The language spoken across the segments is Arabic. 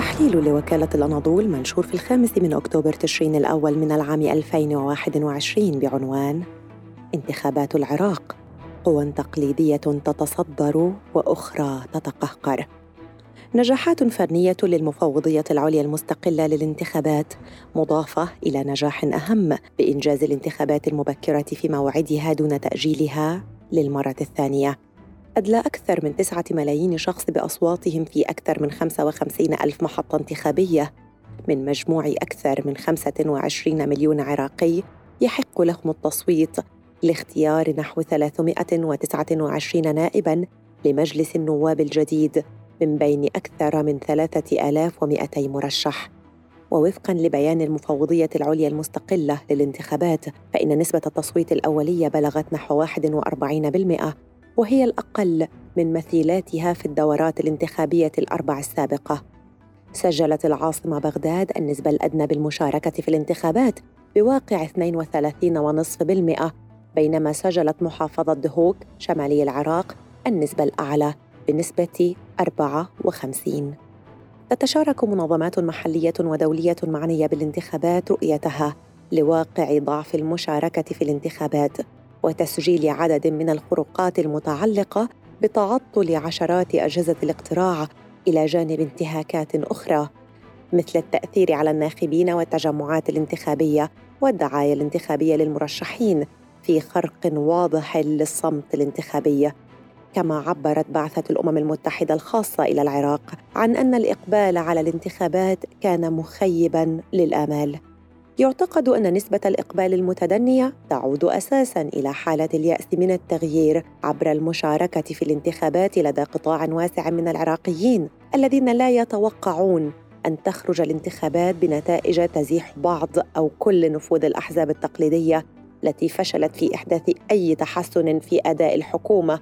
تحليل لوكالة الأناضول منشور في الخامس من أكتوبر تشرين الأول من العام 2021 بعنوان انتخابات العراق قوى تقليدية تتصدر وأخرى تتقهقر. نجاحات فنية للمفوضية العليا المستقلة للانتخابات مضافة إلى نجاح أهم بإنجاز الانتخابات المبكرة في موعدها دون تأجيلها للمرة الثانية. أدلى أكثر من تسعة ملايين شخص بأصواتهم في أكثر من 55 ألف محطة انتخابية. من مجموع أكثر من 25 مليون عراقي يحق لهم التصويت لاختيار نحو 329 نائباً لمجلس النواب الجديد من بين أكثر من 3200 مرشح. ووفقا لبيان المفوضية العليا المستقلة للانتخابات فإن نسبة التصويت الأولية بلغت نحو 41% وهي الأقل من مثيلاتها في الدورات الانتخابية الأربع السابقة. سجلت العاصمة بغداد النسبة الأدنى بالمشاركة في الانتخابات بواقع 32.5% بينما سجلت محافظة دهوك شمالي العراق النسبة الأعلى بنسبة 54 تتشارك منظمات محلية ودولية معنية بالانتخابات رؤيتها لواقع ضعف المشاركة في الانتخابات. وتسجيل عدد من الخروقات المتعلقة بتعطل عشرات أجهزة الاقتراع إلى جانب انتهاكات أخرى مثل التأثير على الناخبين والتجمعات الانتخابية والدعاية الانتخابية للمرشحين في خرق واضح للصمت الانتخابي. كما عبرت بعثة الأمم المتحدة الخاصة إلى العراق عن أن الإقبال على الانتخابات كان مخيبا للآمال. يعتقد أن نسبة الإقبال المتدنية تعود أساسا إلى حاله اليأس من التغيير عبر المشاركة في الانتخابات لدى قطاع واسع من العراقيين الذين لا يتوقعون أن تخرج الانتخابات بنتائج تزيح بعض أو كل نفوذ الأحزاب التقليدية التي فشلت في إحداث أي تحسن في أداء الحكومة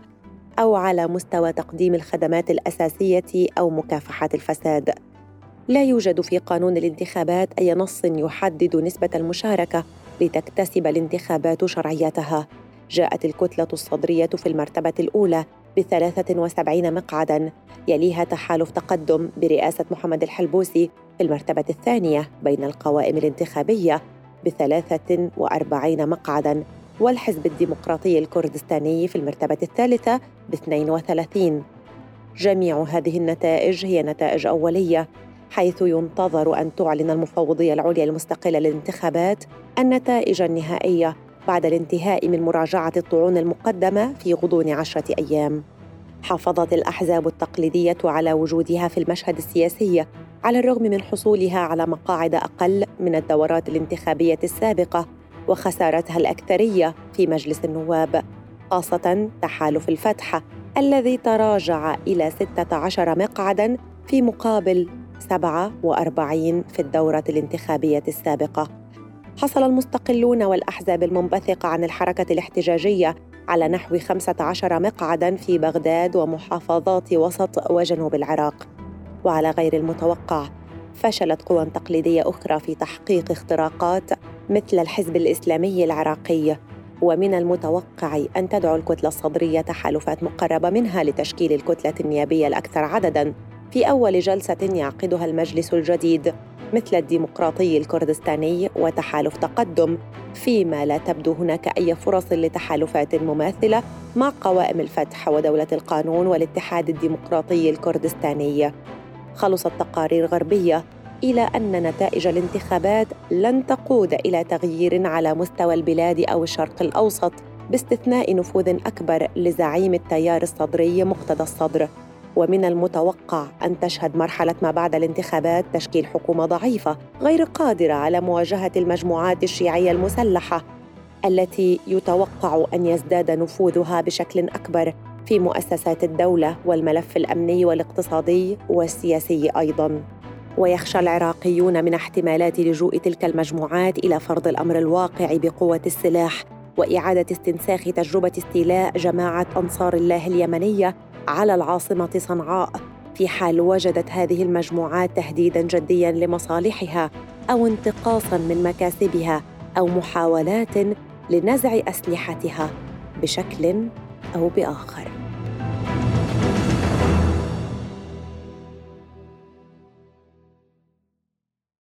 أو على مستوى تقديم الخدمات الأساسية أو مكافحه الفساد. لا يوجد في قانون الانتخابات أي نص يحدد نسبة المشاركة لتكتسب الانتخابات شرعيتها. جاءت الكتلة الصدرية في المرتبة الأولى بثلاثة وسبعين مقعدا يليها تحالف تقدم برئاسة محمد الحلبوسي في المرتبة الثانية بين القوائم الانتخابية بثلاثة وأربعين مقعدا والحزب الديمقراطي الكردستاني في المرتبة الثالثة ب 32 جميع هذه النتائج هي نتائج أولية حيث ينتظر أن تعلن المفوضية العليا المستقلة للانتخابات النتائج النهائية بعد الانتهاء من مراجعة الطعون المقدمة في غضون عشرة أيام. حافظت الأحزاب التقليدية على وجودها في المشهد السياسي على الرغم من حصولها على مقاعد أقل من الدورات الانتخابية السابقة وخسارتها الأكثرية في مجلس النواب خاصة تحالف الفتح الذي تراجع إلى 16 مقعدا في مقابل 47 في الدورة الانتخابية السابقة. حصل المستقلون والأحزاب المنبثقة عن الحركة الاحتجاجية على نحو 15 مقعدا في بغداد ومحافظات وسط وجنوب العراق. وعلى غير المتوقع فشلت قوى تقليدية أخرى في تحقيق اختراقات مثل الحزب الإسلامي العراقي. ومن المتوقع أن تدعو الكتلة الصدرية تحالفات مقربة منها لتشكيل الكتلة النيابية الأكثر عدداً. في أول جلسة يعقدها المجلس الجديد مثل الديمقراطي الكردستاني وتحالف تقدم فيما لا تبدو هناك أي فرص لتحالفات مماثلة مع قوائم الفتح ودولة القانون والاتحاد الديمقراطي الكردستاني. خلصت تقارير غربية إلى أن نتائج الانتخابات لن تقود إلى تغيير على مستوى البلاد أو الشرق الأوسط باستثناء نفوذ أكبر لزعيم التيار الصدري مقتدى الصدر. ومن المتوقع أن تشهد مرحلة ما بعد الانتخابات تشكيل حكومة ضعيفة غير قادرة على مواجهة المجموعات الشيعية المسلحة التي يتوقع أن يزداد نفوذها بشكل أكبر في مؤسسات الدولة والملف الأمني والاقتصادي والسياسي أيضا. ويخشى العراقيون من احتمالات لجوء تلك المجموعات إلى فرض الأمر الواقع بقوة السلاح وإعادة استنساخ تجربة استيلاء جماعة أنصار الله اليمنية على العاصمة صنعاء. في حال وجدت هذه المجموعات تهديدا جديا لمصالحها أو انتقاصا من مكاسبها أو محاولات لنزع أسلحتها بشكل أو بآخر.